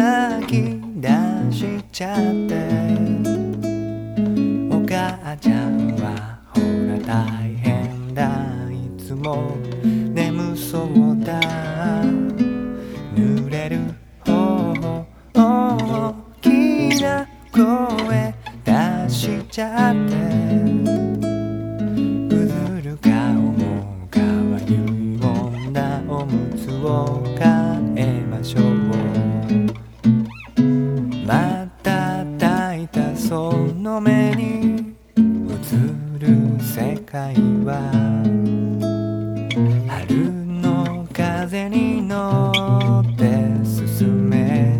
泣き出しちゃって。お母ちゃんはほら大変だ。いつも眠そうだ。濡れる頬大きな声出しちゃって。うずる顔もかわゆい女おむつを変その目に映る世界は春の風に乗って進め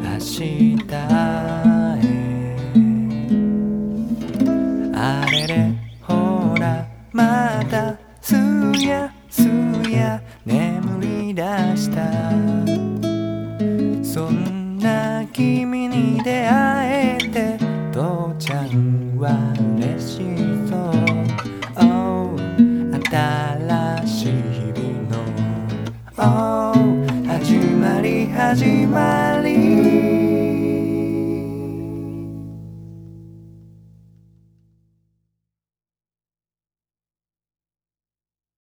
明日へ。あれれほらまたすやすや眠り出した。そんな君に出会えては嬉しそう、oh、新しい日々の、oh、始まり始まり